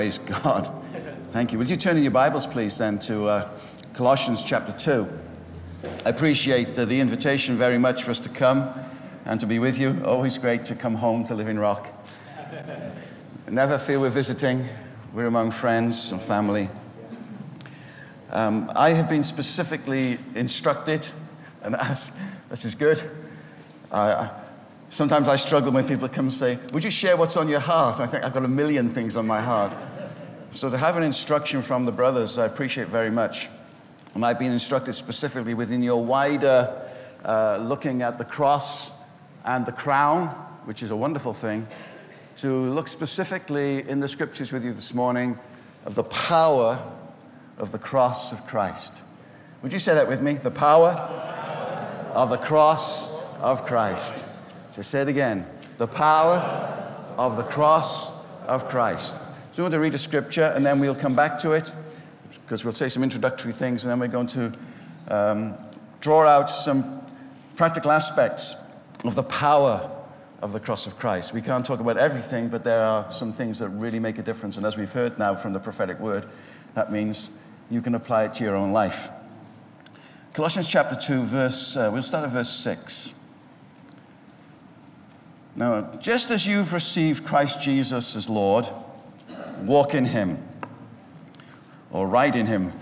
Praise God. Thank you. Would you turn in your Bibles, please, then, to uh, Colossians chapter 2? I appreciate uh, the invitation very much for us to come and to be with you. Always great to come home to Living Rock. Never feel we're visiting, we're among friends and family. Um, I have been specifically instructed and asked, this is good. Uh, sometimes I struggle when people come and say, Would you share what's on your heart? I think I've got a million things on my heart. So to have an instruction from the brothers, I appreciate very much. And I've been instructed specifically within your wider uh, looking at the cross and the crown, which is a wonderful thing, to look specifically in the scriptures with you this morning of the power of the cross of Christ. Would you say that with me? The power of the cross of Christ. So say it again. The power of the cross of Christ. So I want to read a scripture and then we'll come back to it because we'll say some introductory things and then we're going to um, draw out some practical aspects of the power of the cross of Christ. We can't talk about everything, but there are some things that really make a difference. And as we've heard now from the prophetic word, that means you can apply it to your own life. Colossians chapter 2, verse, uh, we'll start at verse 6. Now, just as you've received Christ Jesus as Lord, walk in him, or ride in him,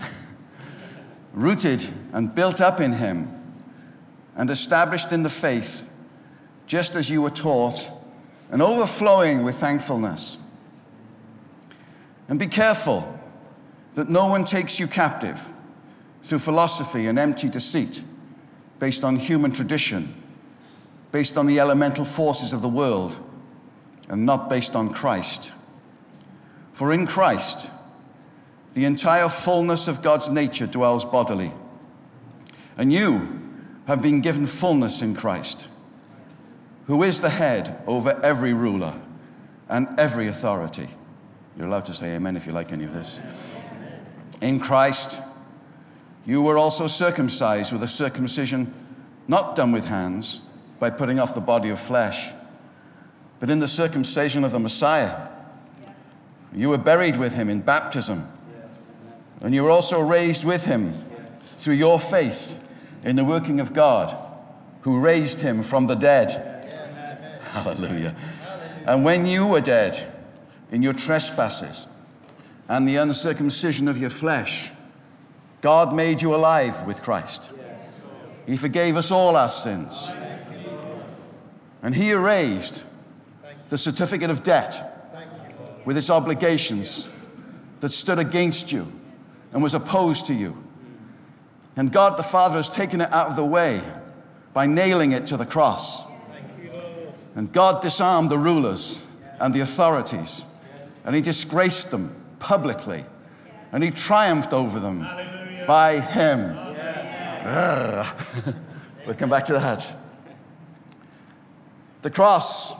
rooted and built up in him, and established in the faith, just as you were taught, and overflowing with thankfulness. And be careful that no one takes you captive through philosophy and empty deceit based on human tradition, based on the elemental forces of the world, and not based on Christ. For in Christ, the entire fullness of God's nature dwells bodily. And you have been given fullness in Christ, who is the head over every ruler and every authority. You're allowed to say amen if you like any of this. In Christ, you were also circumcised with a circumcision not done with hands by putting off the body of flesh, but in the circumcision of the Messiah. You were buried with him in baptism, and you were also raised with him through your faith in the working of God, who raised him from the dead. Hallelujah. And when you were dead in your trespasses and the uncircumcision of your flesh, God made you alive with Christ. He forgave us all our sins. And He erased the certificate of debt with its obligations that stood against you and was opposed to you. And God the Father has taken it out of the way by nailing it to the cross. And God disarmed the rulers and the authorities, and He disgraced them publicly, and He triumphed over them by Him. we'll come back to that. The cross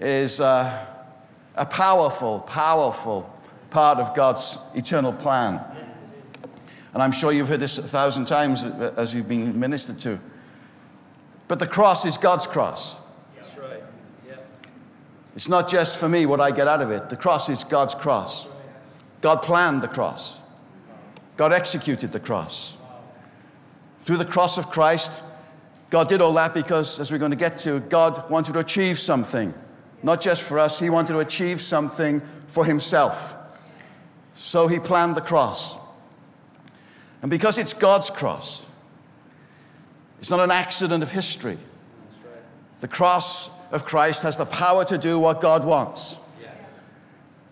is uh, a powerful, powerful part of God's eternal plan. And I'm sure you've heard this a thousand times as you've been ministered to. But the cross is God's cross. That's right. Yeah. It's not just for me what I get out of it. The cross is God's cross. God planned the cross, God executed the cross. Through the cross of Christ, God did all that because, as we're going to get to, God wanted to achieve something. Not just for us, He wanted to achieve something for Himself. So He planned the cross. And because it's God's cross, it's not an accident of history. The cross of Christ has the power to do what God wants.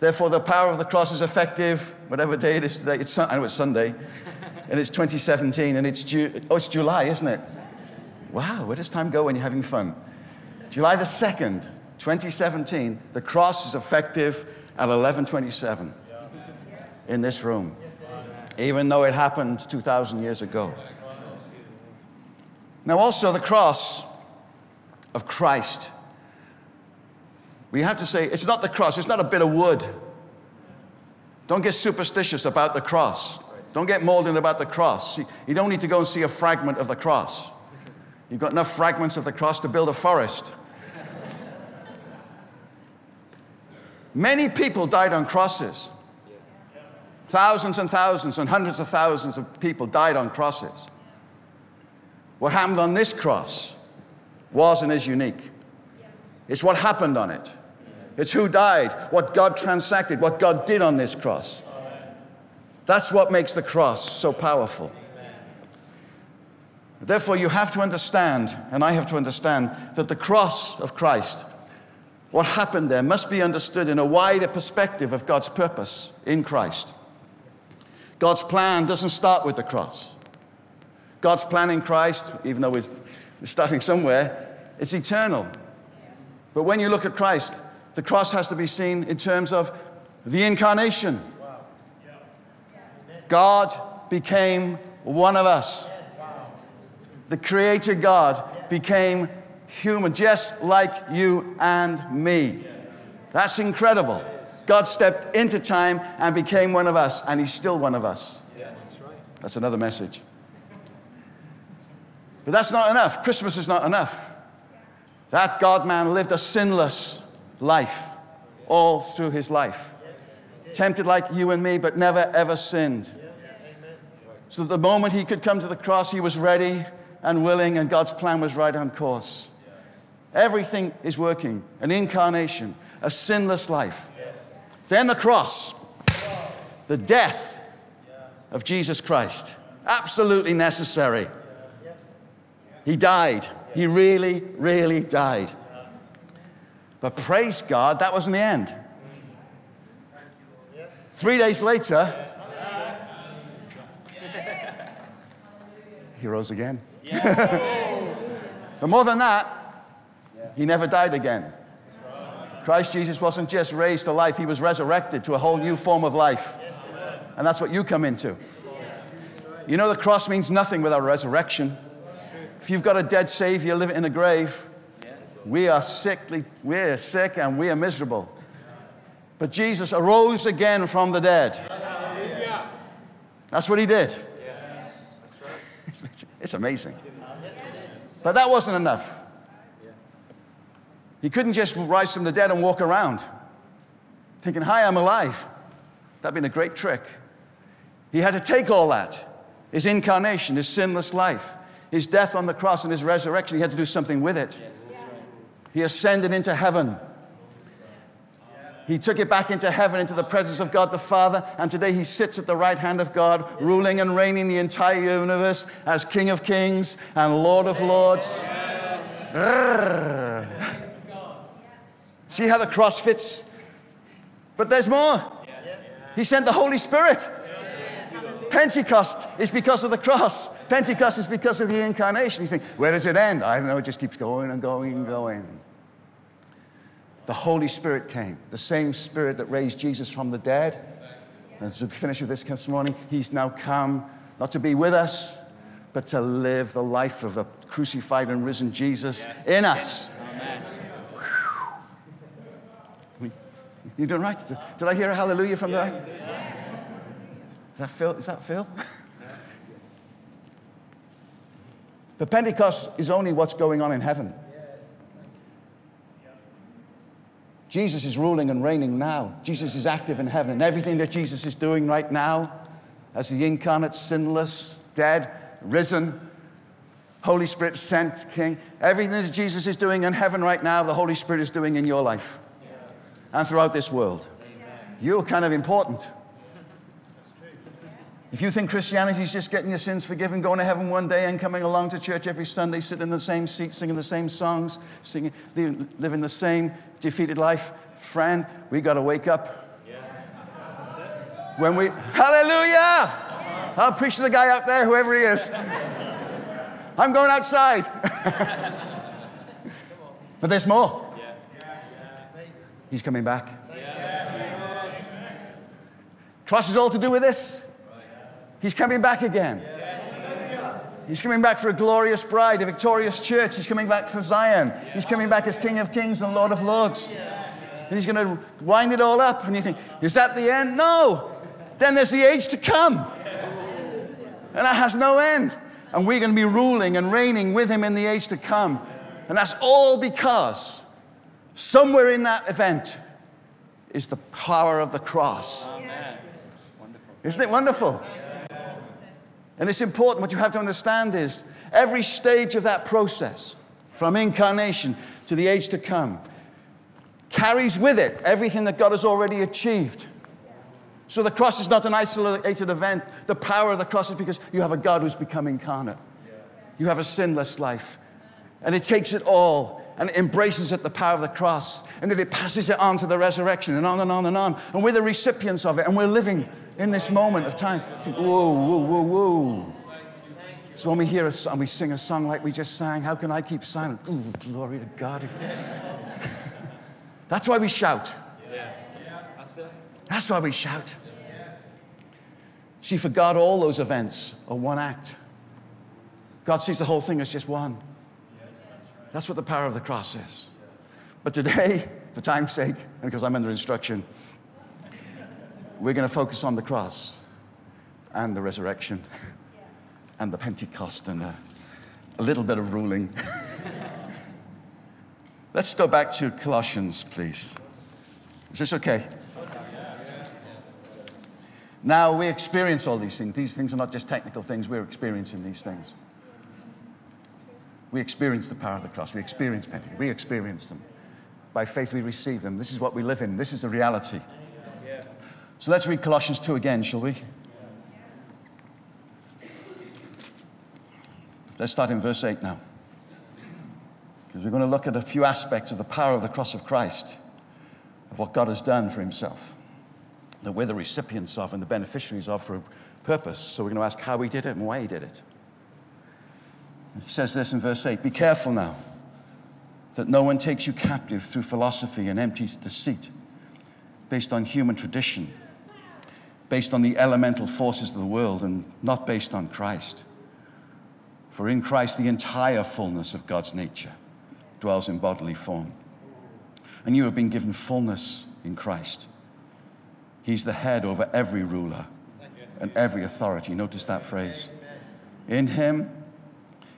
Therefore, the power of the cross is effective, whatever day it is today. It's, I know it's Sunday, and it's 2017, and it's, Ju- oh, it's July, isn't it? Wow, where does time go when you're having fun? July the 2nd, 2017, the cross is effective at 1127 in this room, even though it happened 2,000 years ago. Now, also, the cross of Christ. We have to say, it's not the cross, it's not a bit of wood. Don't get superstitious about the cross. Don't get molded about the cross. You don't need to go and see a fragment of the cross. You've got enough fragments of the cross to build a forest. Many people died on crosses. Thousands and thousands and hundreds of thousands of people died on crosses. What happened on this cross was and is unique. It's what happened on it. It's who died, what God transacted, what God did on this cross. That's what makes the cross so powerful. Therefore, you have to understand, and I have to understand, that the cross of Christ, what happened there, must be understood in a wider perspective of God's purpose in Christ. God's plan doesn't start with the cross. God's plan in Christ, even though we're starting somewhere, it's eternal. But when you look at Christ, the cross has to be seen in terms of the incarnation. God became one of us. The Creator God became human, just like you and me. That's incredible. God stepped into time and became one of us, and He's still one of us. Yes, That's another message. But that's not enough. Christmas is not enough. That God man lived a sinless life all through his life. Tempted like you and me, but never ever sinned. So that the moment he could come to the cross, he was ready and willing, and God's plan was right on course. Everything is working an incarnation, a sinless life. Then the cross, the death of Jesus Christ. Absolutely necessary. He died. He really, really died. But praise God, that wasn't the end. Three days later, he rose again. but more than that, he never died again. Christ Jesus wasn't just raised to life, he was resurrected to a whole new form of life. And that's what you come into. You know, the cross means nothing without resurrection. If you've got a dead Savior living in a grave, we are sickly, we are sick and we are miserable. But Jesus arose again from the dead. That's what he did. It's amazing. But that wasn't enough. He couldn't just rise from the dead and walk around thinking, Hi, I'm alive. That'd been a great trick. He had to take all that his incarnation, his sinless life, his death on the cross, and his resurrection. He had to do something with it. He ascended into heaven. He took it back into heaven, into the presence of God the Father, and today he sits at the right hand of God, ruling and reigning the entire universe as King of Kings and Lord of Lords. Yes. See how the cross fits? But there's more. He sent the Holy Spirit. Pentecost is because of the cross. Pentecost is because of the incarnation. You think, where does it end? I don't know, it just keeps going and going and going. The Holy Spirit came, the same Spirit that raised Jesus from the dead. And we finish with this this morning, He's now come not to be with us, but to live the life of a crucified and risen Jesus yes. in us. You doing right? Did I hear a hallelujah from yeah. there? Is that Phil? Is that Phil? but Pentecost is only what's going on in heaven. Jesus is ruling and reigning now. Jesus is active in heaven. And everything that Jesus is doing right now, as the incarnate, sinless, dead, risen, Holy Spirit sent King, everything that Jesus is doing in heaven right now, the Holy Spirit is doing in your life and throughout this world. You're kind of important. If you think Christianity is just getting your sins forgiven, going to heaven one day and coming along to church every Sunday, sitting in the same seat, singing the same songs, singing, living the same defeated life, friend, we got to wake up. When we, hallelujah! I'll preach to the guy out there, whoever he is. I'm going outside. but there's more. He's coming back. Trust is all to do with this. He's coming back again. He's coming back for a glorious bride, a victorious church. He's coming back for Zion. He's coming back as King of Kings and Lord of Lords. And he's going to wind it all up. And you think, is that the end? No. Then there's the age to come. And that has no end. And we're going to be ruling and reigning with him in the age to come. And that's all because somewhere in that event is the power of the cross. Isn't it wonderful? And it's important. What you have to understand is every stage of that process, from incarnation to the age to come, carries with it everything that God has already achieved. So the cross is not an isolated event. The power of the cross is because you have a God who's become incarnate. You have a sinless life. And it takes it all and it embraces it, the power of the cross. And then it passes it on to the resurrection and on and on and on. And we're the recipients of it. And we're living in this moment of time. Whoa, whoa, whoa, whoa. So when we hear a song, we sing a song like we just sang, how can I keep silent? Ooh, glory to God. That's why we shout. That's why we shout. See, for God, all those events are one act. God sees the whole thing as just one. That's what the power of the cross is. But today, for time's sake, and because I'm under instruction, we're going to focus on the cross and the resurrection and the Pentecost and a, a little bit of ruling. Let's go back to Colossians, please. Is this okay? Now we experience all these things. These things are not just technical things, we're experiencing these things. We experience the power of the cross. We experience Pentecost. We experience them. By faith, we receive them. This is what we live in. This is the reality. So let's read Colossians 2 again, shall we? Let's start in verse 8 now. Because we're going to look at a few aspects of the power of the cross of Christ, of what God has done for himself, that we're the recipients of and the beneficiaries of for a purpose. So we're going to ask how he did it and why he did it. He says this in verse 8 Be careful now that no one takes you captive through philosophy and empty deceit based on human tradition based on the elemental forces of the world and not based on Christ. For in Christ, the entire fullness of God's nature dwells in bodily form. And you have been given fullness in Christ. He's the head over every ruler and every authority. Notice that phrase. In him,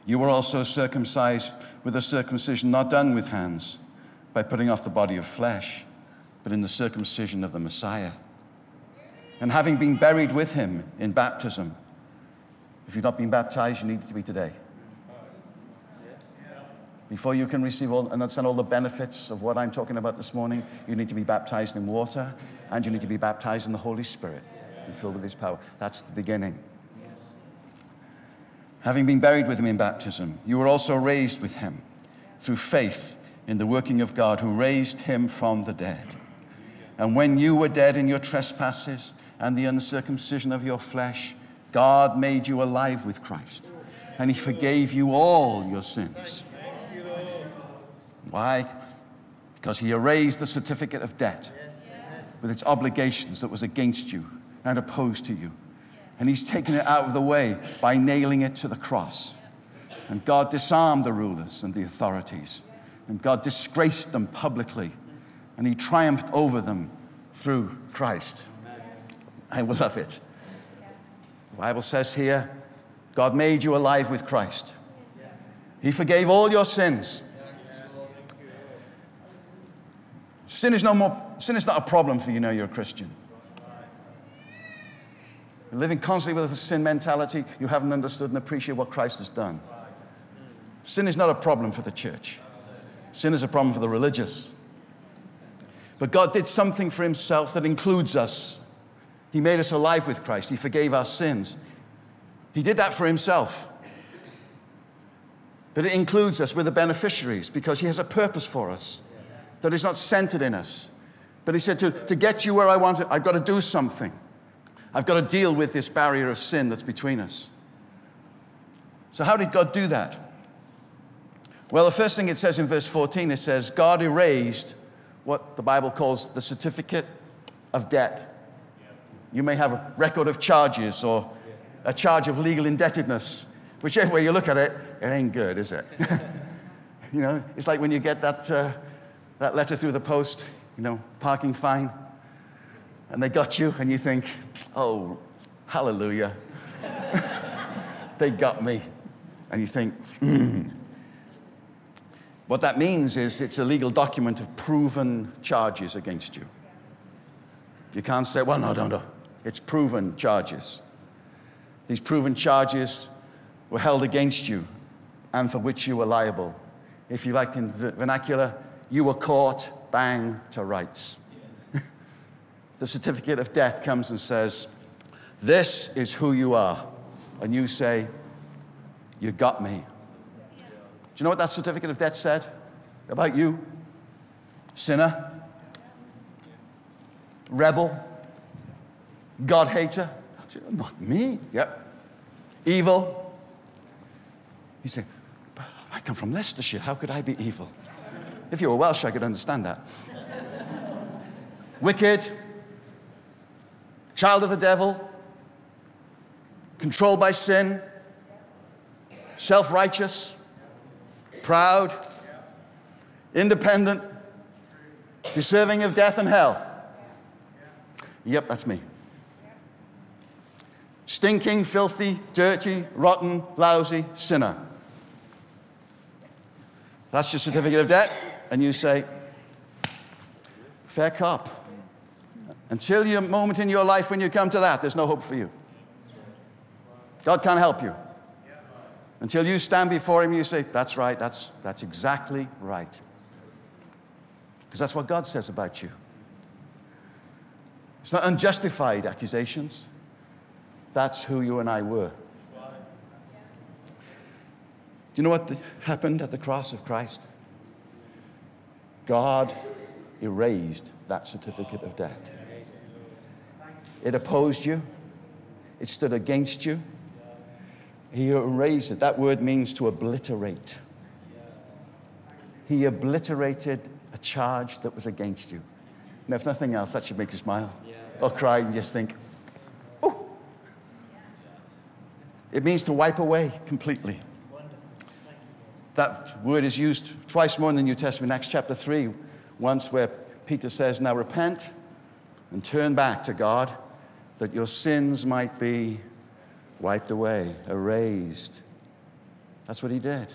you were also circumcised with a circumcision not done with hands, by putting off the body of flesh, but in the circumcision of the Messiah and having been buried with him in baptism. If you've not been baptized, you need to be today. Before you can receive all, and understand all the benefits of what I'm talking about this morning, you need to be baptized in water and you need to be baptized in the Holy Spirit and filled with His power. That's the beginning. Having been buried with Him in baptism, you were also raised with Him through faith in the working of God who raised Him from the dead. And when you were dead in your trespasses and the uncircumcision of your flesh, God made you alive with Christ, and He forgave you all your sins. Why? Because He erased the certificate of debt with its obligations that was against you and opposed to you. And He's taken it out of the way by nailing it to the cross. And God disarmed the rulers and the authorities, and God disgraced them publicly, and He triumphed over them through Christ. I love it. The Bible says here, God made you alive with Christ. He forgave all your sins. Sin is no more, sin is not a problem for you now you're a Christian. You're living constantly with a sin mentality, you haven't understood and appreciated what Christ has done. Sin is not a problem for the church. Sin is a problem for the religious. But God did something for himself that includes us he made us alive with Christ. He forgave our sins. He did that for himself. But it includes us. We're the beneficiaries because he has a purpose for us that is not centered in us. But he said, to, to get you where I want it, I've got to do something. I've got to deal with this barrier of sin that's between us. So, how did God do that? Well, the first thing it says in verse 14, it says, God erased what the Bible calls the certificate of debt. You may have a record of charges or a charge of legal indebtedness. Whichever way you look at it, it ain't good, is it? you know, it's like when you get that, uh, that letter through the post, you know, parking fine, and they got you, and you think, oh, hallelujah. they got me. And you think, hmm. What that means is it's a legal document of proven charges against you. You can't say, well, no, no, no. It's proven charges. These proven charges were held against you and for which you were liable. If you like in vernacular, you were caught, bang, to rights. The certificate of debt comes and says, This is who you are. And you say, You got me. Do you know what that certificate of debt said about you? Sinner, rebel, God hater. Not me. Yep. Evil. You say, I come from Leicestershire. How could I be evil? If you were Welsh, I could understand that. Wicked, child of the devil, controlled by sin, self righteous, proud, independent, deserving of death and hell. Yep, that's me. Stinking, filthy, dirty, rotten, lousy sinner. That's your certificate of debt. And you say, fair cop. Until your moment in your life when you come to that, there's no hope for you. God can't help you. Until you stand before Him, you say, That's right, that's, that's exactly right. Because that's what God says about you. It's not unjustified accusations. That's who you and I were. Do you know what happened at the cross of Christ? God erased that certificate of debt. It opposed you, it stood against you. He erased it. That word means to obliterate. He obliterated a charge that was against you. Now, if nothing else, that should make you smile or cry and just think, oh. It means to wipe away completely. That word is used twice more in the New Testament, Acts chapter 3, once where Peter says, Now repent and turn back to God that your sins might be wiped away, erased. That's what he did.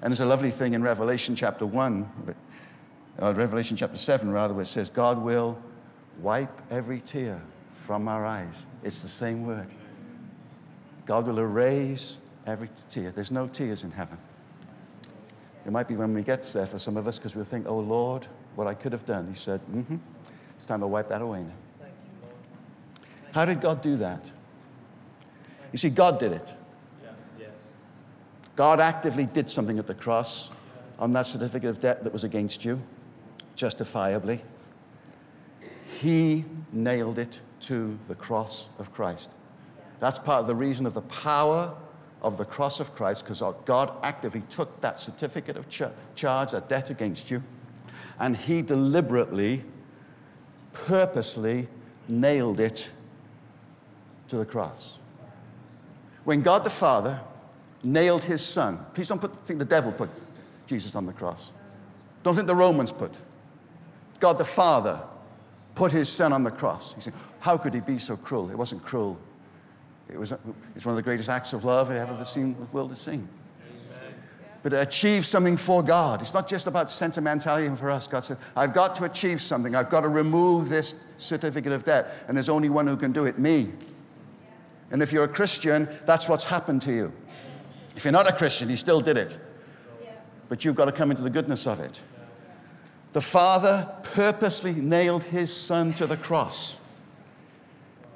And there's a lovely thing in Revelation chapter 1, uh, Revelation chapter 7, rather, where it says, God will wipe every tear from our eyes. It's the same word. God will erase every tear. There's no tears in heaven. It might be when we get there for some of us because we'll think, oh Lord, what I could have done. He said, mm hmm, it's time to wipe that away now. How did God do that? You see, God did it. God actively did something at the cross on that certificate of debt that was against you, justifiably. He nailed it to the cross of Christ. That's part of the reason of the power of the cross of Christ because God actively took that certificate of ch- charge, that debt against you, and He deliberately, purposely nailed it to the cross. When God the Father nailed His Son, please don't put, think the devil put Jesus on the cross. Don't think the Romans put. God the Father put His Son on the cross. He said, How could He be so cruel? It wasn't cruel. It was, it's one of the greatest acts of love ever the, seen, the world has seen. But to achieve something for God. It's not just about sentimentality for us. God said, I've got to achieve something. I've got to remove this certificate of debt. And there's only one who can do it me. And if you're a Christian, that's what's happened to you. If you're not a Christian, he still did it. But you've got to come into the goodness of it. The Father purposely nailed his Son to the cross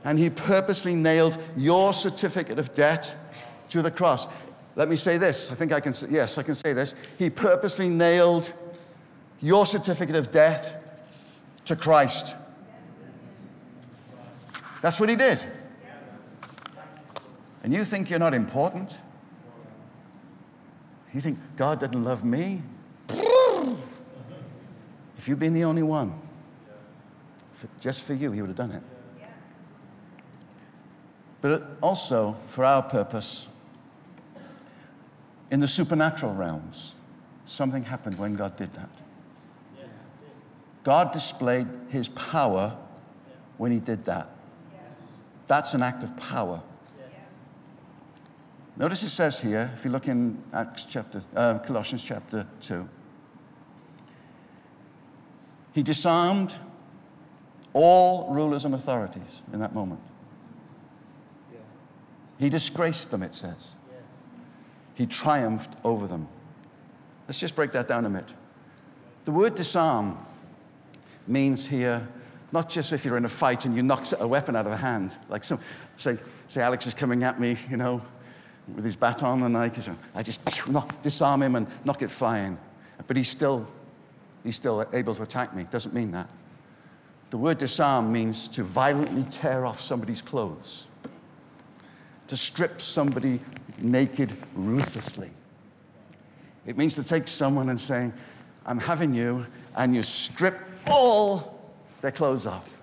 and he purposely nailed your certificate of debt to the cross. Let me say this. I think I can say, yes, I can say this. He purposely nailed your certificate of debt to Christ. That's what he did. And you think you're not important? You think God doesn't love me? If you'd been the only one, for, just for you, he would have done it. But also, for our purpose, in the supernatural realms, something happened when God did that. God displayed his power when he did that. That's an act of power. Notice it says here, if you look in Acts chapter, uh, Colossians chapter 2, he disarmed all rulers and authorities in that moment. He disgraced them, it says. He triumphed over them. Let's just break that down a bit. The word disarm means here not just if you're in a fight and you knock a weapon out of a hand, like some, say, say Alex is coming at me, you know, with his baton, and I, I just knock, disarm him and knock it flying. But he's still, he's still able to attack me. Doesn't mean that. The word disarm means to violently tear off somebody's clothes, to strip somebody naked ruthlessly. It means to take someone and say, I'm having you, and you strip all their clothes off.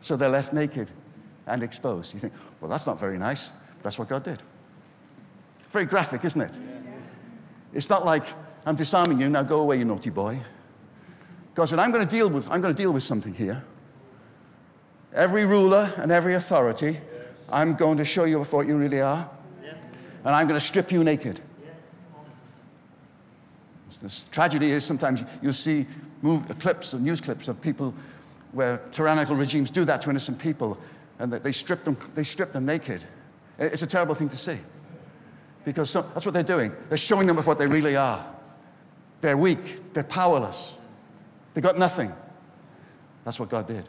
So they're left naked and exposed. You think, well, that's not very nice. That's what God did. Very graphic, isn't it? It's not like, I'm disarming you, now go away, you naughty boy. God said, I'm going to deal with, I'm going to deal with something here. Every ruler and every authority, I'm going to show you what you really are. And I'm going to strip you naked. The tragedy is sometimes you see move, uh, clips, and news clips of people where tyrannical regimes do that to innocent people and they strip them, they strip them naked. It's a terrible thing to see because some, that's what they're doing. They're showing them of what they really are. They're weak, they're powerless, they got nothing. That's what God did.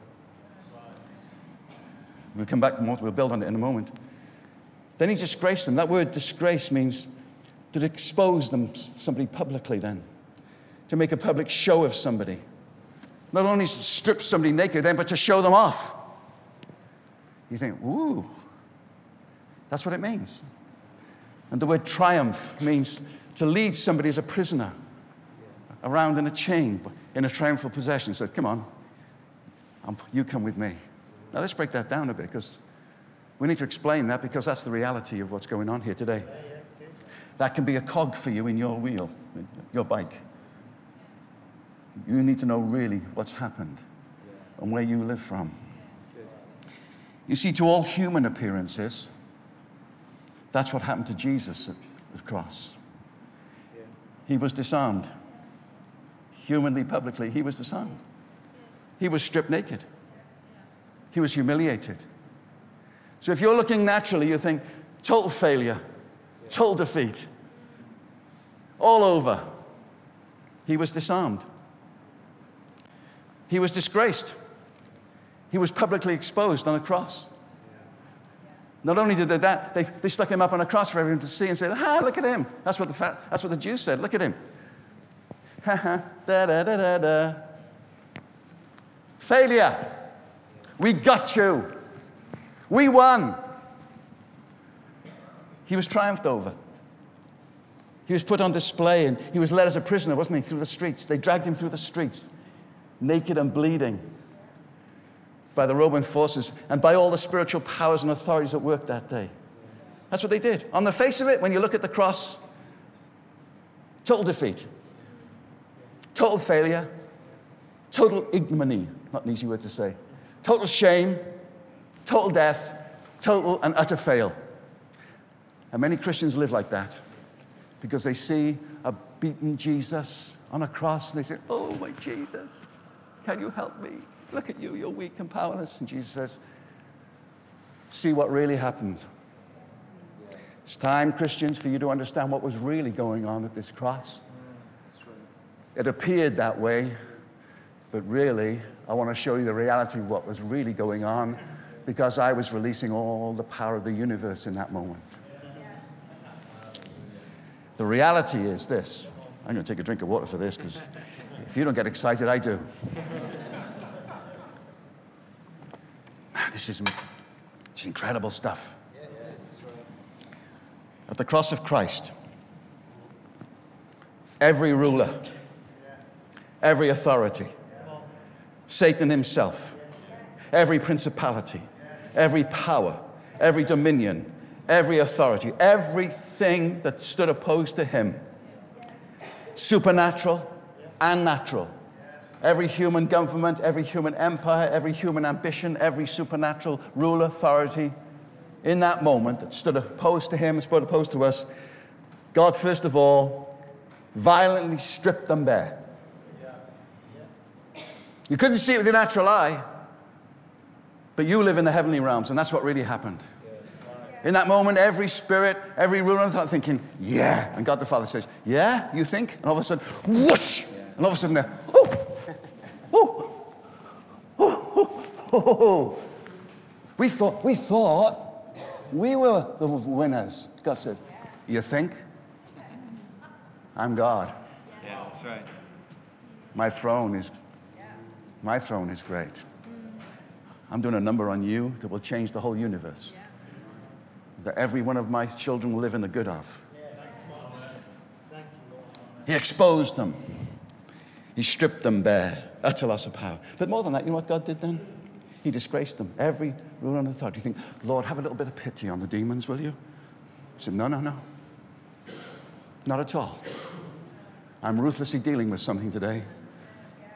We'll come back more, we'll build on it in a moment. Then he disgraced them. That word disgrace means to expose them, somebody publicly, then, to make a public show of somebody. Not only to strip somebody naked, then, but to show them off. You think, ooh, that's what it means. And the word triumph means to lead somebody as a prisoner around in a chain in a triumphal possession. So, come on, you come with me. Now, let's break that down a bit because we need to explain that because that's the reality of what's going on here today. That can be a cog for you in your wheel, your bike. You need to know really what's happened and where you live from. You see, to all human appearances, that's what happened to Jesus at the cross. He was disarmed. Humanly, publicly, he was disarmed. He was stripped naked. He was humiliated. So if you're looking naturally, you think total failure, total defeat, all over. He was disarmed. He was disgraced. He was publicly exposed on a cross. Not only did they that, they, they stuck him up on a cross for everyone to see and say, ah, look at him. That's what the, that's what the Jews said. Look at him. Ha ha, da da da da da. Failure. We got you. We won. He was triumphed over. He was put on display and he was led as a prisoner, wasn't he, through the streets. They dragged him through the streets, naked and bleeding, by the Roman forces and by all the spiritual powers and authorities that worked that day. That's what they did. On the face of it, when you look at the cross, total defeat, total failure, total ignominy, not an easy word to say, total shame, total death, total and utter fail. And many Christians live like that because they see a beaten Jesus on a cross and they say, Oh, my Jesus, can you help me? Look at you, you're weak and powerless. And Jesus says, See what really happened. It's time, Christians, for you to understand what was really going on at this cross. It appeared that way, but really, I want to show you the reality of what was really going on because I was releasing all the power of the universe in that moment. The reality is this. I'm going to take a drink of water for this because if you don't get excited, I do. This is it's incredible stuff. At the cross of Christ, every ruler, every authority, Satan himself, every principality, every power, every dominion, every authority, everything that stood opposed to him, supernatural and natural. Every human government, every human empire, every human ambition, every supernatural rule, authority, in that moment that stood opposed to him, stood opposed to us, God, first of all, violently stripped them bare. You couldn't see it with your natural eye, but you live in the heavenly realms, and that's what really happened. In that moment, every spirit, every ruler thought thinking, yeah. And God the Father says, yeah, you think? And all of a sudden, whoosh! And all of a sudden, they're, oh, oh, oh, oh, oh. We thought, we thought we were the winners. God said, you think? I'm God. Yeah, that's right. My throne is my throne is great. I'm doing a number on you that will change the whole universe. That every one of my children will live in the good of. He exposed them. He stripped them bare. Utter loss of power. But more than that, you know what God did then? He disgraced them. Every rule and authority. You think, Lord, have a little bit of pity on the demons, will you? He said, No, no, no. Not at all. I'm ruthlessly dealing with something today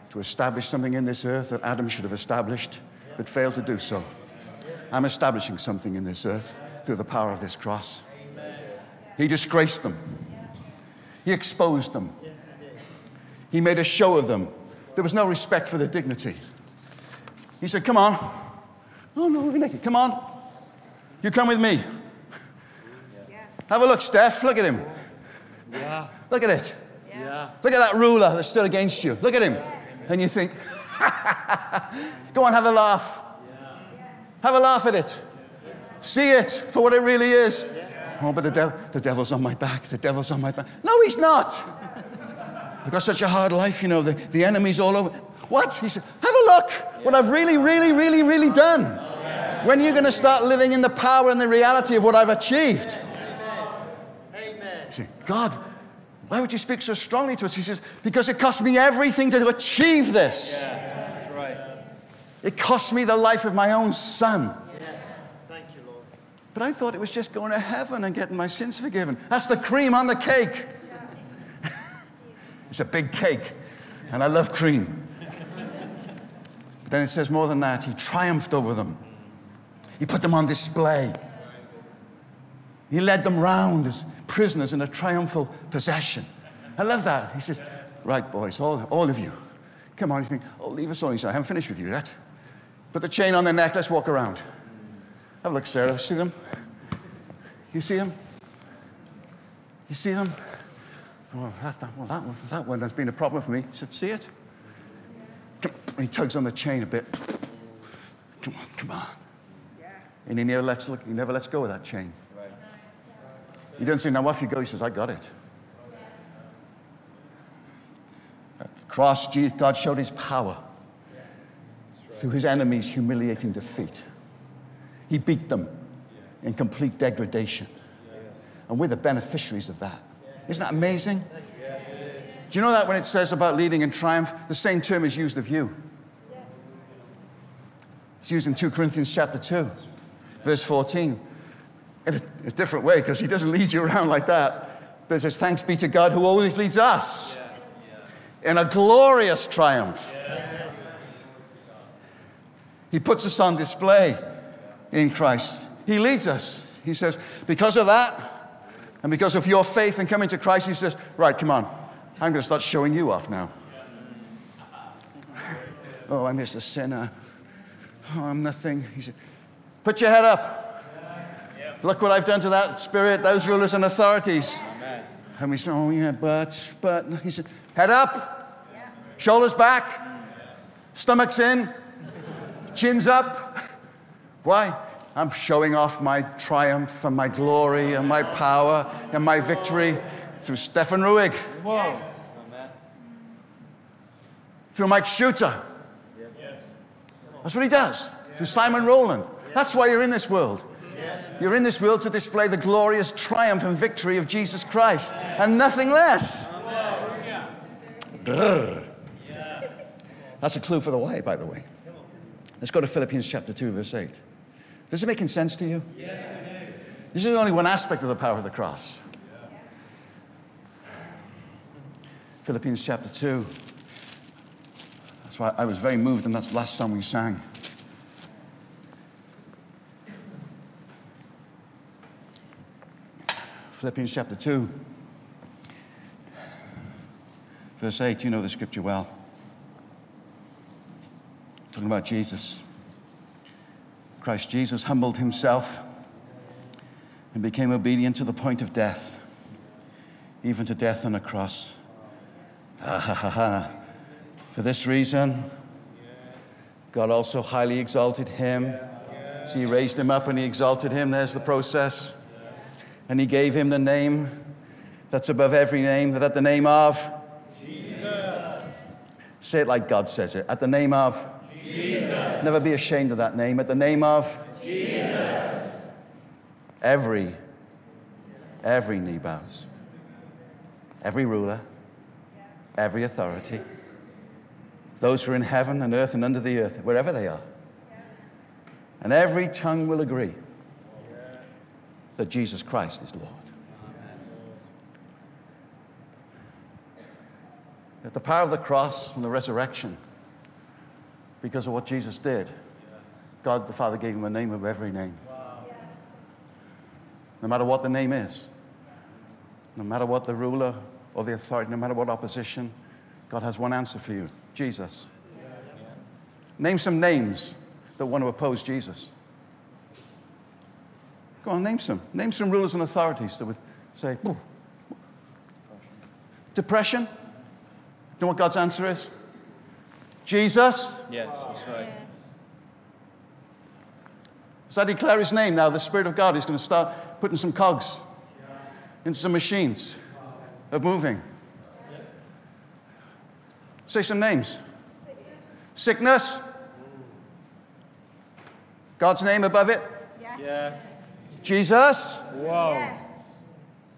to establish something in this earth that Adam should have established, but failed to do so. I'm establishing something in this earth through the power of this cross. He disgraced them, He exposed them, He made a show of them. There was no respect for their dignity. He said, Come on. Oh, no, we're naked. Come on. You come with me. Have a look, Steph. Look at him. Yeah. Look at it. Yeah. Look at that ruler that stood against you. Look at him. And you think, go on, have a laugh. Have a laugh at it. See it for what it really is. Oh, but the, dev- the devil's on my back. The devil's on my back. No, he's not. I've got such a hard life, you know. The, the enemy's all over. What? He said, have a look. What I've really, really, really, really done. When are you going to start living in the power and the reality of what I've achieved? Amen. God, why would you speak so strongly to us? He says, Because it cost me everything to achieve this. That's right. It cost me the life of my own son. Yes. Thank you, Lord. But I thought it was just going to heaven and getting my sins forgiven. That's the cream on the cake. It's a big cake, and I love cream. But then it says more than that. He triumphed over them, he put them on display. He led them round as prisoners in a triumphal possession. I love that. He says, Right, boys, all, all of you, come on. You think, Oh, leave us alone. He said, I haven't finished with you yet. Put the chain on their neck, let's walk around. Have a look, Sarah. See them? You see them? You see them? Well, that, that, well, that, one, that one has been a problem for me. He said, See it? He tugs on the chain a bit. Come on, come on. And he never lets, look, he never lets go of that chain. He doesn't say, Now off you go. He says, I got it. At the cross, God showed his power through his enemies' humiliating defeat. He beat them in complete degradation. And we're the beneficiaries of that. Isn't that amazing? Do you know that when it says about leading in triumph, the same term is used of you? It's used in 2 Corinthians chapter 2, verse 14. In a, a different way, because he doesn't lead you around like that. But it says, Thanks be to God who always leads us in a glorious triumph. He puts us on display in Christ. He leads us. He says, Because of that, and because of your faith and coming to Christ, he says, Right, come on, I'm going to start showing you off now. Oh, I'm just a sinner. Oh, I'm nothing. He said, Put your head up. Look what I've done to that spirit, those rulers and authorities. And we said, Oh, yeah, but, but. He said, Head up, shoulders back, stomachs in, chins up. Why? I'm showing off my triumph and my glory and my power and my victory through Stefan Ruig, Whoa. through Mike Shooter. That's what he does. Through Simon Rowland. That's why you're in this world. You're in this world to display the glorious triumph and victory of Jesus Christ and nothing less. That's a clue for the why, by the way. Let's go to Philippians chapter 2, verse 8. Is it making sense to you? Yes, it is. This is only one aspect of the power of the cross. Philippians chapter 2. That's why I was very moved, and that's the last song we sang. Philippians chapter 2, verse 8. You know the scripture well. Talking about Jesus. Christ Jesus humbled himself and became obedient to the point of death, even to death on a cross. Ah, For this reason, God also highly exalted him. So he raised him up and he exalted him. There's the process. And he gave him the name that's above every name, that at the name of Jesus. Say it like God says it. At the name of Jesus. Never be ashamed of that name. At the name of Jesus. Every, every knee bows. Every ruler, every authority. Those who are in heaven and earth and under the earth, wherever they are. And every tongue will agree that Jesus Christ is Lord. That the power of the cross and the resurrection because of what Jesus did. God the Father gave him a name of every name. No matter what the name is, no matter what the ruler or the authority, no matter what opposition, God has one answer for you Jesus. Name some names that want to oppose Jesus. Go on, name some. Name some rulers and authorities that would say, Depression. depression. You know what God's answer is? Jesus. Yes, that's right. As I declare his name now, the Spirit of God is going to start putting some cogs into some machines of moving. Say some names. Sickness. God's name above it. Yes. Jesus. Whoa. Yes.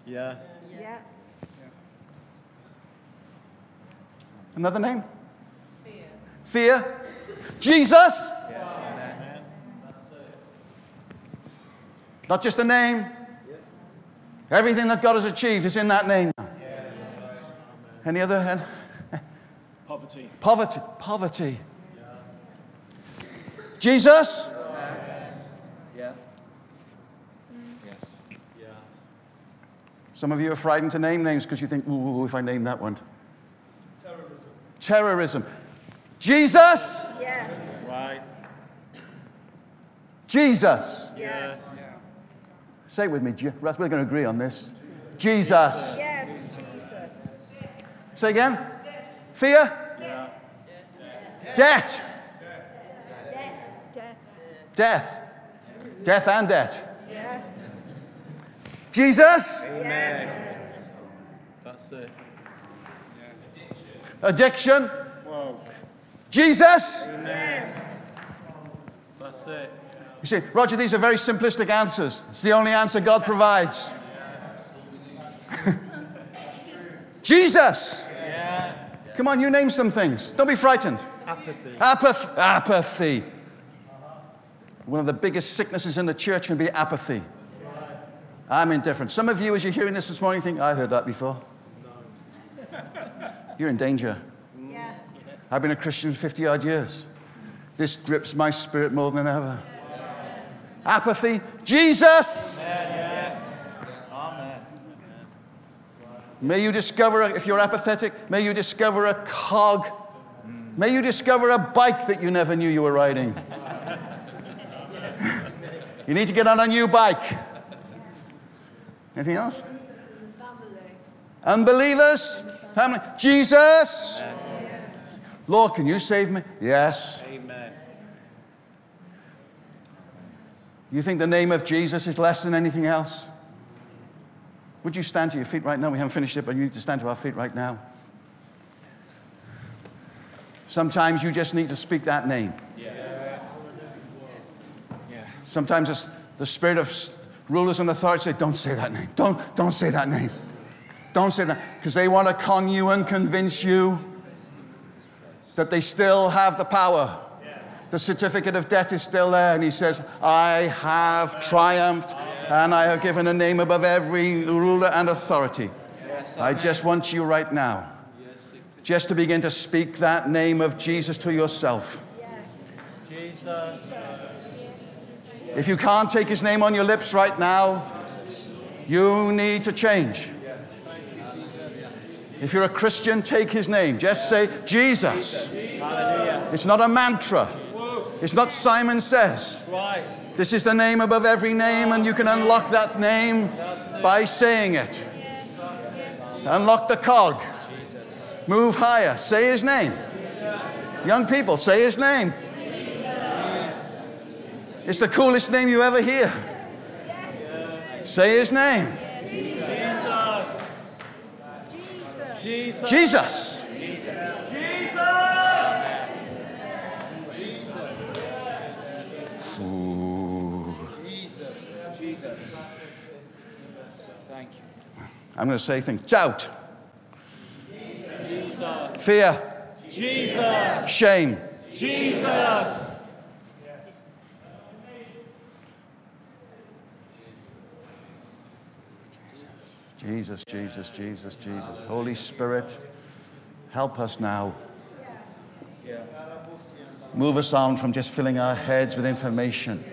Yes. Yeah. Another name? Fear. Jesus. Not just a name. Everything that God has achieved is in that name. Any other? hand? Poverty. Poverty. Poverty. Jesus. Yeah. Yes. Some of you are frightened to name names because you think, ooh, if I name that one. Terrorism. Terrorism. Jesus. Yes. Right. Jesus. Yes. Say it with me. Je- Russ, we're going to agree on this. Jesus. Yes, Jesus. Say again. Fear. Debt. Death. Death. Death Death and debt. Yeah. Jesus. Yes. That's it. Addiction. Whoa. Jesus. That's it. You see, Roger, these are very simplistic answers. It's the only answer God provides. Jesus. Come on, you name some things. Don't be frightened. Apathy. Apath- apathy. One of the biggest sicknesses in the church can be apathy. I'm indifferent. Some of you, as you're hearing this this morning, think, I heard that before. You're in danger. Yeah. I've been a Christian 50 odd years. This grips my spirit more than ever. Apathy. Jesus. Amen. May you discover, if you're apathetic, may you discover a cog. May you discover a bike that you never knew you were riding. you need to get on a new bike. Anything else? Unbelievers? Family? Jesus? Lord, can you save me? Yes. Amen. You think the name of Jesus is less than anything else? Would you stand to your feet right now? We haven't finished it, but you need to stand to our feet right now. Sometimes you just need to speak that name. Yeah. Sometimes it's the spirit of rulers and authorities say, Don't say that name. Don't, don't say that name. Don't say that. Because they want to con you and convince you. That they still have the power. The certificate of debt is still there, and he says, I have triumphed, and I have given a name above every ruler and authority. I just want you right now just to begin to speak that name of Jesus to yourself. Jesus. If you can't take his name on your lips right now, you need to change. If you're a Christian, take his name. Just say Jesus. It's not a mantra. It's not Simon says. This is the name above every name, and you can unlock that name by saying it. Unlock the cog. Move higher. Say his name. Young people, say his name. It's the coolest name you ever hear. Say his name. Jesus. Jesus. Ooh. Jesus. Thank you. I'm going to say things. Doubt, Jesus. fear, Jesus. shame, Jesus. Jesus, Jesus, Jesus, Jesus. Holy Spirit, help us now. Move us on from just filling our heads with information.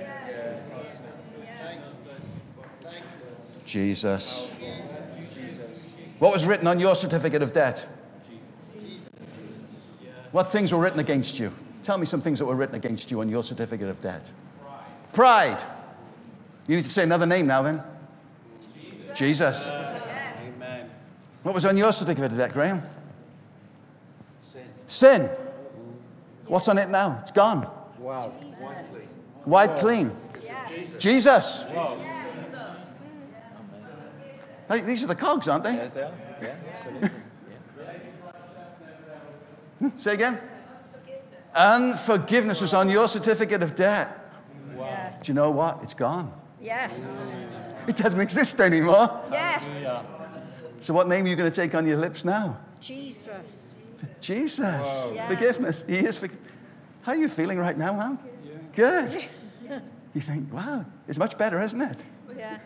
Jesus. What was written on your certificate of debt? What things were written against you? Tell me some things that were written against you on your certificate of debt. Pride. You need to say another name now then. Jesus. Amen. What was on your certificate of debt, Graham? Sin. Sin. What's on it now? It's gone. Wow. Wiped clean. Jesus. Hey, these are the cogs, aren't they? Yes, they are. Yeah, absolutely. Hmm, say again. Unforgiveness was on your certificate of debt. Yeah. Do you know what? It's gone. Yes. It doesn't exist anymore. Yes. So, what name are you going to take on your lips now? Jesus. Jesus. Yeah. Forgiveness. He is forg- How are you feeling right now, man? Good. You think, wow, it's much better, isn't it? Yeah.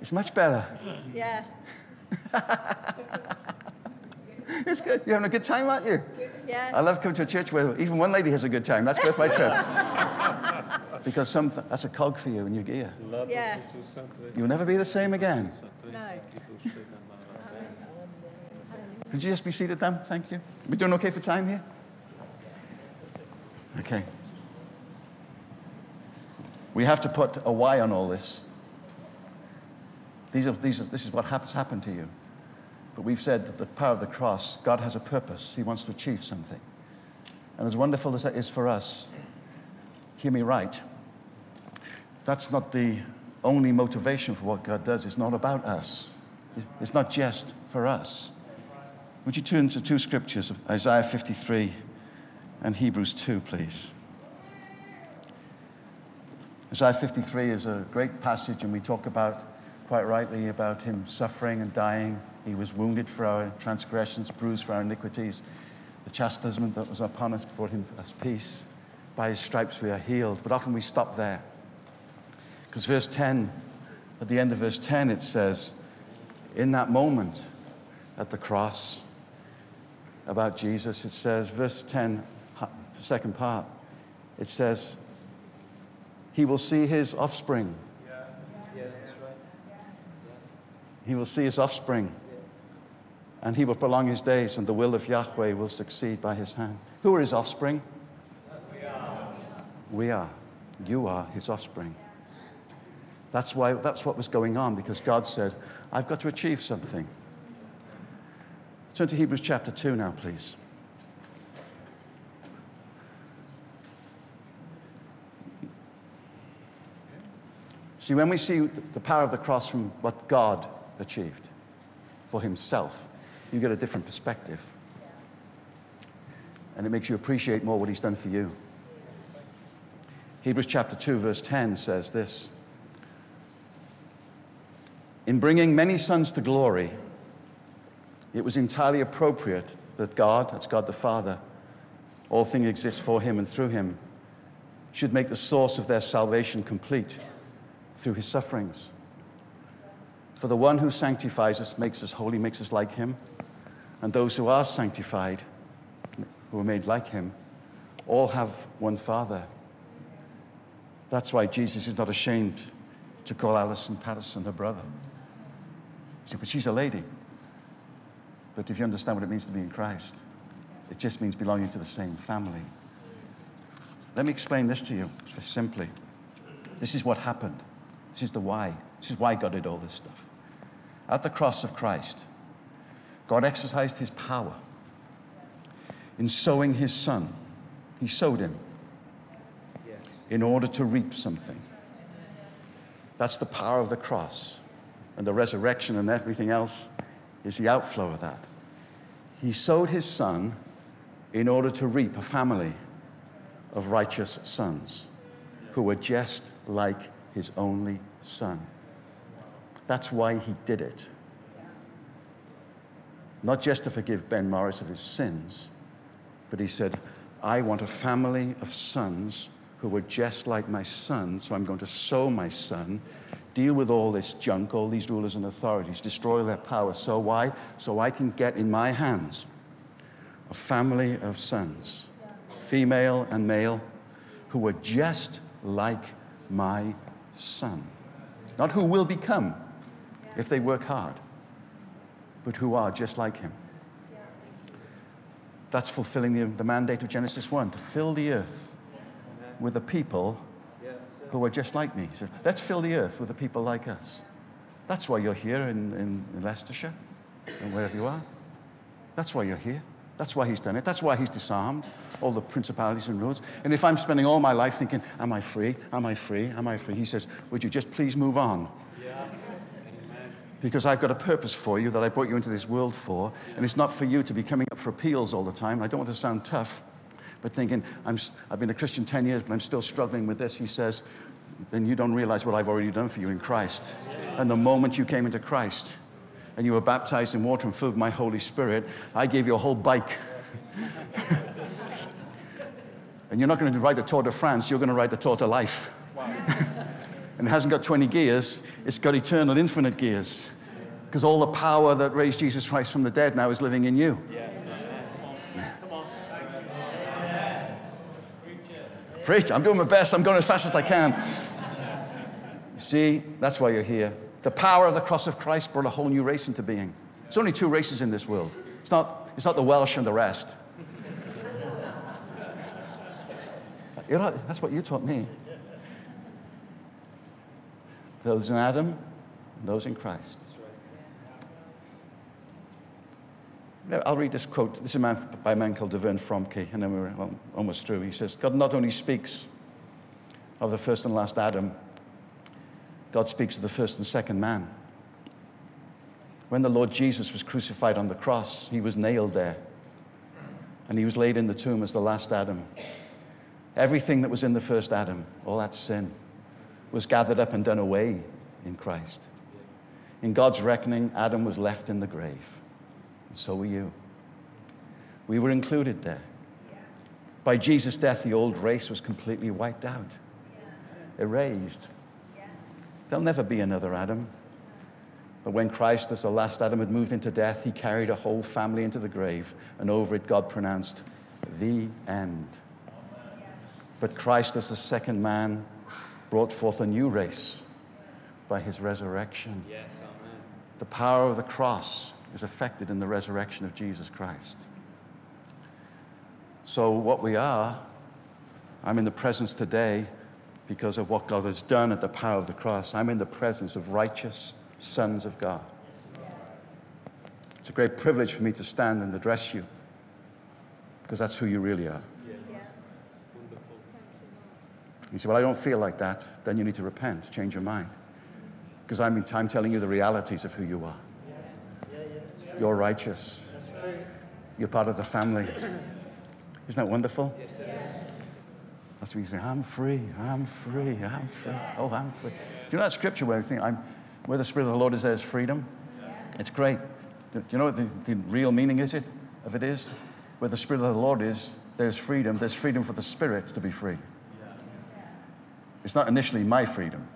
It's much better. Yeah. It's good. You're having a good time, aren't you? Yeah. I love coming to a church where even one lady has a good time. That's worth my trip. because some, that's a cog for you in your gear. Yes. You'll never be the same again. No. Could you just be seated then? Thank you. We doing okay for time here? Okay. We have to put a why on all this. These are, these are, this is what has happened to you. But we've said that the power of the cross, God has a purpose. He wants to achieve something. And as wonderful as that is for us, hear me right, that's not the only motivation for what God does. It's not about us, it's not just for us. Would you turn to two scriptures, Isaiah 53 and Hebrews 2, please? Isaiah 53 is a great passage, and we talk about, quite rightly, about him suffering and dying. He was wounded for our transgressions, bruised for our iniquities. The chastisement that was upon us brought him us peace. By his stripes we are healed. But often we stop there. Because verse 10, at the end of verse 10, it says, In that moment at the cross, about Jesus, it says, verse 10, ha- second part, it says, He will see his offspring. He will see his offspring. And he will prolong his days, and the will of Yahweh will succeed by his hand. Who are his offspring? We are. We are. You are his offspring. That's why that's what was going on because God said, I've got to achieve something. Turn to Hebrews chapter 2 now, please. See, when we see the power of the cross from what God achieved for himself, you get a different perspective. And it makes you appreciate more what he's done for you. Hebrews chapter 2, verse 10 says this In bringing many sons to glory, it was entirely appropriate that God, that's God the Father, all things exist for him and through him, should make the source of their salvation complete through his sufferings. For the one who sanctifies us, makes us holy, makes us like him, and those who are sanctified, who are made like him, all have one Father. That's why Jesus is not ashamed to call Alison Patterson her brother. Say, but she's a lady. But if you understand what it means to be in Christ, it just means belonging to the same family. Let me explain this to you simply. This is what happened. This is the why. This is why God did all this stuff. At the cross of Christ, God exercised his power in sowing his son. He sowed him in order to reap something. That's the power of the cross. And the resurrection and everything else is the outflow of that. He sowed his son in order to reap a family of righteous sons who were just like his only son. That's why he did it. Not just to forgive Ben Morris of his sins, but he said, I want a family of sons who were just like my son, so I'm going to sow my son, deal with all this junk, all these rulers and authorities, destroy their power. So why? So I can get in my hands a family of sons, female and male, who were just like my son. Not who will become if they work hard, but who are just like him. That's fulfilling the, the mandate of Genesis 1 to fill the earth with a people who are just like me. He said, Let's fill the earth with a people like us. That's why you're here in, in, in Leicestershire and wherever you are. That's why you're here. That's why he's done it. That's why he's disarmed all the principalities and rulers. And if I'm spending all my life thinking, Am I free? Am I free? Am I free? He says, Would you just please move on? Because I've got a purpose for you that I brought you into this world for. And it's not for you to be coming up for appeals all the time. I don't want to sound tough, but thinking, I'm, I've been a Christian 10 years, but I'm still struggling with this. He says, Then you don't realize what I've already done for you in Christ. And the moment you came into Christ, and you were baptized in water and filled with my Holy Spirit, I gave you a whole bike. and you're not going to ride the Tour de France, you're going to ride the Tour de Life. and it hasn't got 20 gears, it's got eternal, infinite gears. Because all the power that raised Jesus Christ from the dead now is living in you. Preach. I'm doing my best. I'm going as fast as I can. You see, that's why you're here. The power of the cross of Christ brought a whole new race into being. There's only two races in this world. It's not, it's not the Welsh and the rest. You know, that's what you taught me. Those in Adam, those in Christ. Now, I'll read this quote. This is a man, by a man called Devern Fromke, and then we're almost through. He says, God not only speaks of the first and last Adam, God speaks of the first and second man. When the Lord Jesus was crucified on the cross, he was nailed there, and he was laid in the tomb as the last Adam. Everything that was in the first Adam, all that sin, was gathered up and done away in Christ. In God's reckoning, Adam was left in the grave. And so were you. We were included there. By Jesus' death, the old race was completely wiped out, erased. There'll never be another Adam. But when Christ, as the last Adam, had moved into death, he carried a whole family into the grave, and over it, God pronounced, The end. But Christ, as the second man, brought forth a new race by his resurrection. Yes, amen. The power of the cross is affected in the resurrection of Jesus Christ. So, what we are, I'm in the presence today because of what God has done at the power of the cross. I'm in the presence of righteous sons of God. It's a great privilege for me to stand and address you because that's who you really are. You say, Well, I don't feel like that. Then you need to repent, change your mind. Because I'm, I'm telling you the realities of who you are. You're righteous. You're part of the family. Isn't that wonderful? That's when you say, I'm free, I'm free, I'm free. Oh, I'm free. Do you know that scripture where, you think, I'm, where the Spirit of the Lord is, there is freedom? It's great. Do you know what the, the real meaning is it, of it is? Where the Spirit of the Lord is, there's freedom. There's freedom for the Spirit to be free. It's not initially my freedom.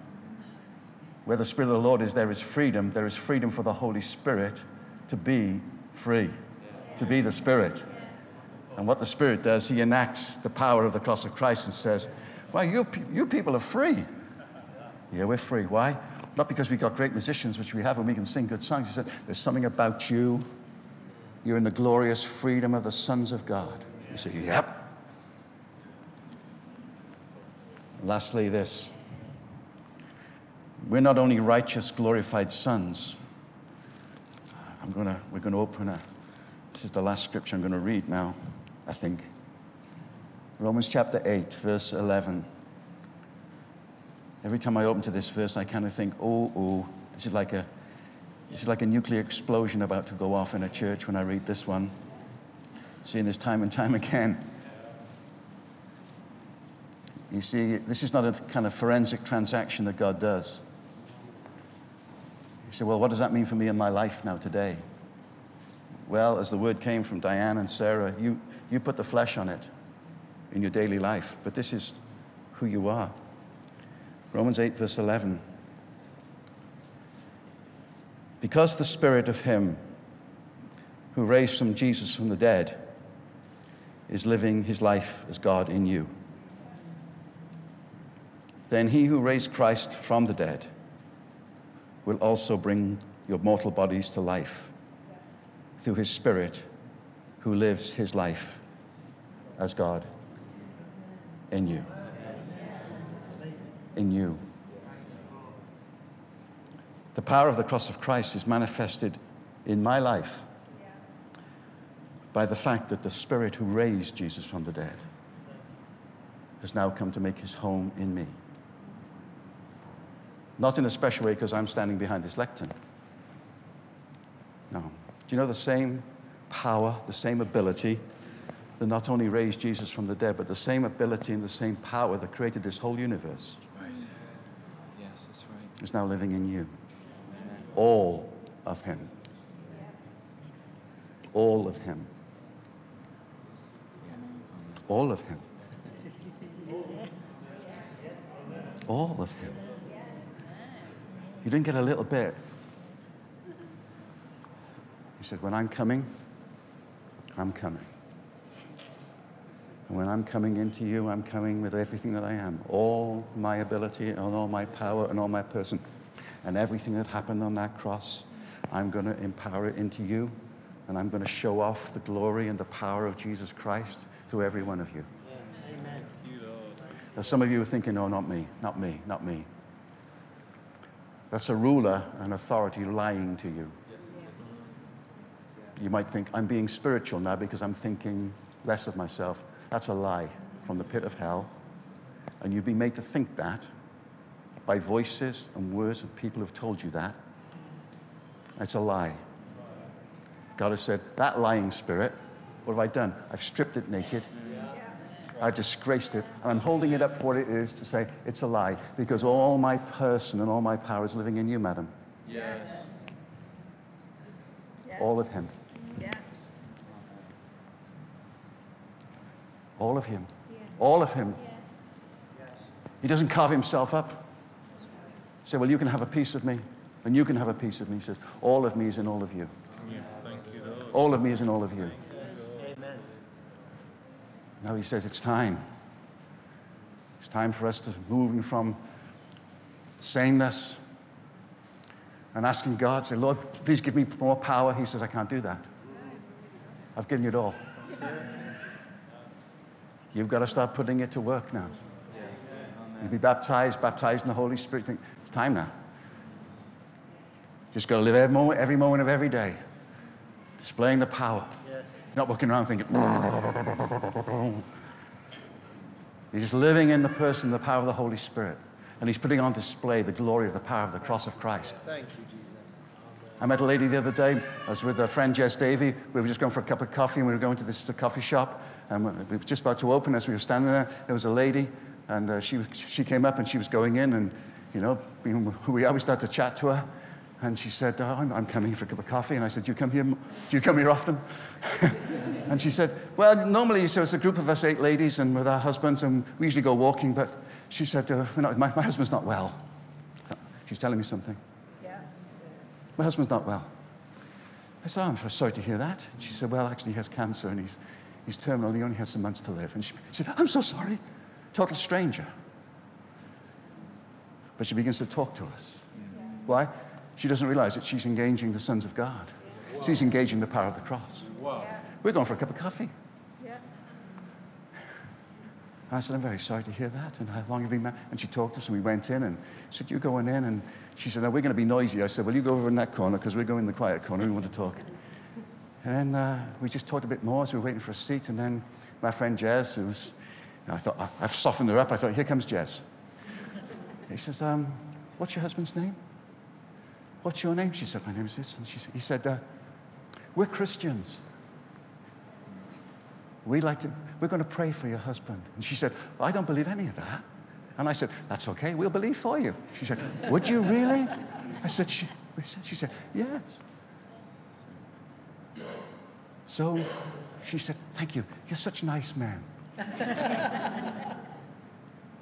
Where the Spirit of the Lord is, there is freedom. There is freedom for the Holy Spirit to be free, to be the Spirit. And what the Spirit does, He enacts the power of the cross of Christ and says, Well, you, you people are free. Yeah, we're free. Why? Not because we've got great musicians, which we have, and we can sing good songs. He said, There's something about you. You're in the glorious freedom of the sons of God. You say, Yep. Lastly, this. We're not only righteous, glorified sons. I'm gonna, we're going to open a, this is the last scripture I'm going to read now, I think. Romans chapter 8, verse 11. Every time I open to this verse, I kind of think, oh, oh, this is like a, this is like a nuclear explosion about to go off in a church when I read this one. Seeing this time and time again. You see, this is not a kind of forensic transaction that God does. You say, well, what does that mean for me in my life now today? Well, as the word came from Diane and Sarah, you, you put the flesh on it in your daily life, but this is who you are. Romans 8, verse 11. Because the spirit of him who raised from Jesus from the dead is living his life as God in you, then he who raised Christ from the dead will also bring your mortal bodies to life through his spirit who lives his life as God in you. In you. The power of the cross of Christ is manifested in my life by the fact that the Spirit who raised Jesus from the dead has now come to make his home in me. Not in a special way because I'm standing behind this lectern. No. Do you know the same power, the same ability that not only raised Jesus from the dead, but the same ability and the same power that created this whole universe Right. Yes, that's right. is now living in you. All of Him. All of Him. All of Him. All of Him. You didn't get a little bit. He said, When I'm coming, I'm coming. And when I'm coming into you, I'm coming with everything that I am all my ability and all my power and all my person. And everything that happened on that cross, I'm going to empower it into you. And I'm going to show off the glory and the power of Jesus Christ to every one of you. Amen. Now, some of you are thinking, oh, not me, not me, not me. That's a ruler and authority lying to you. You might think, I'm being spiritual now because I'm thinking less of myself. That's a lie from the pit of hell. And you've been made to think that by voices and words of people who've told you that. It's a lie. God has said, that lying spirit, what have I done? I've stripped it naked. I've disgraced it, and I'm holding it up for what it is to say it's a lie because all my person and all my power is living in you, madam. Yes. All of Him. Yeah. All of Him. Yeah. All of Him. Yes. He doesn't carve Himself up. Say, well, you can have a piece of me, and you can have a piece of me. He says, all of me is in all of you. All of me is in all of you. Now He says, it's time. It's time for us to move from sameness and asking God, say, Lord, please give me more power. He says, I can't do that. I've given you it all. You've got to start putting it to work now. You be baptized, baptized in the Holy Spirit. Think, it's time now. Just got to live every moment, every moment of every day, displaying the power. Not walking around thinking. You're just living in the person, the power of the Holy Spirit. And He's putting on display the glory of the power of the cross of Christ. Thank you, Jesus. I met a lady the other day. I was with a friend, Jez Davy. We were just going for a cup of coffee, and we were going to this coffee shop. And we were just about to open. As we were standing there, there was a lady, and uh, she, she came up and she was going in. And, you know, we are, we started to chat to her. And she said, oh, I'm, I'm coming for a cup of coffee. And I said, do you come here, do you come here often? and she said, well, normally so it's a group of us eight ladies and with our husbands, and we usually go walking. But she said, uh, not, my, my husband's not well. She's telling me something. Yes. My husband's not well. I said, oh, I'm sorry to hear that. And she said, well, actually, he has cancer and he's, he's terminal. He only has some months to live. And she, she said, I'm so sorry. Total stranger. But she begins to talk to us. Why? She doesn't realize that she's engaging the sons of God. She's engaging the power of the cross. We're going for a cup of coffee. Yeah. I said, I'm very sorry to hear that. And how long have you been married? And she talked to us, and we went in, and said, You're going in. And she said, No, we're going to be noisy. I said, Well, you go over in that corner, because we're going in the quiet corner. We want to talk. And then uh, we just talked a bit more as we were waiting for a seat. And then my friend Jez, who's, you know, I thought, "I- I've softened her up. I thought, Here comes Jez. He says, um, What's your husband's name? What's your name? She said, My name is this. And she, he said, uh, We're Christians. We like to, we're going to pray for your husband. And she said, I don't believe any of that. And I said, That's okay, we'll believe for you. She said, Would you really? I said, She, she said, Yes. So she said, Thank you. You're such a nice man.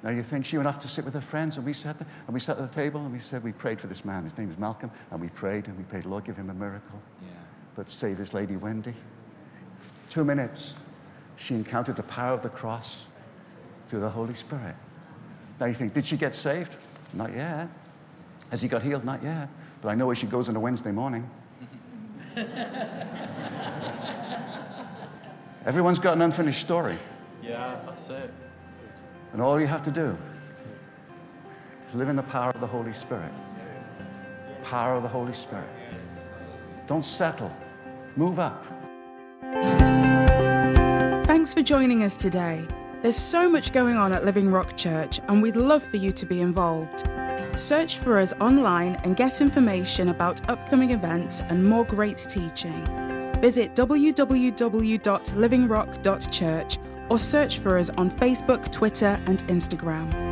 Now you think she went off to sit with her friends, and we sat there, and we sat at the table, and we said, We prayed for this man. His name is Malcolm. And we prayed, and we prayed, Lord, give him a miracle. Yeah. But say this lady, Wendy, two minutes, she encountered the power of the cross through the Holy Spirit. Now you think, did she get saved? Not yet. Has he got healed? Not yet. But I know where she goes on a Wednesday morning. Everyone's got an unfinished story. Yeah, that's it. And all you have to do is live in the power of the Holy Spirit. Power of the Holy Spirit. Don't settle. Move up. Thanks for joining us today. There's so much going on at Living Rock Church, and we'd love for you to be involved. Search for us online and get information about upcoming events and more great teaching. Visit www.livingrock.church or search for us on Facebook, Twitter, and Instagram.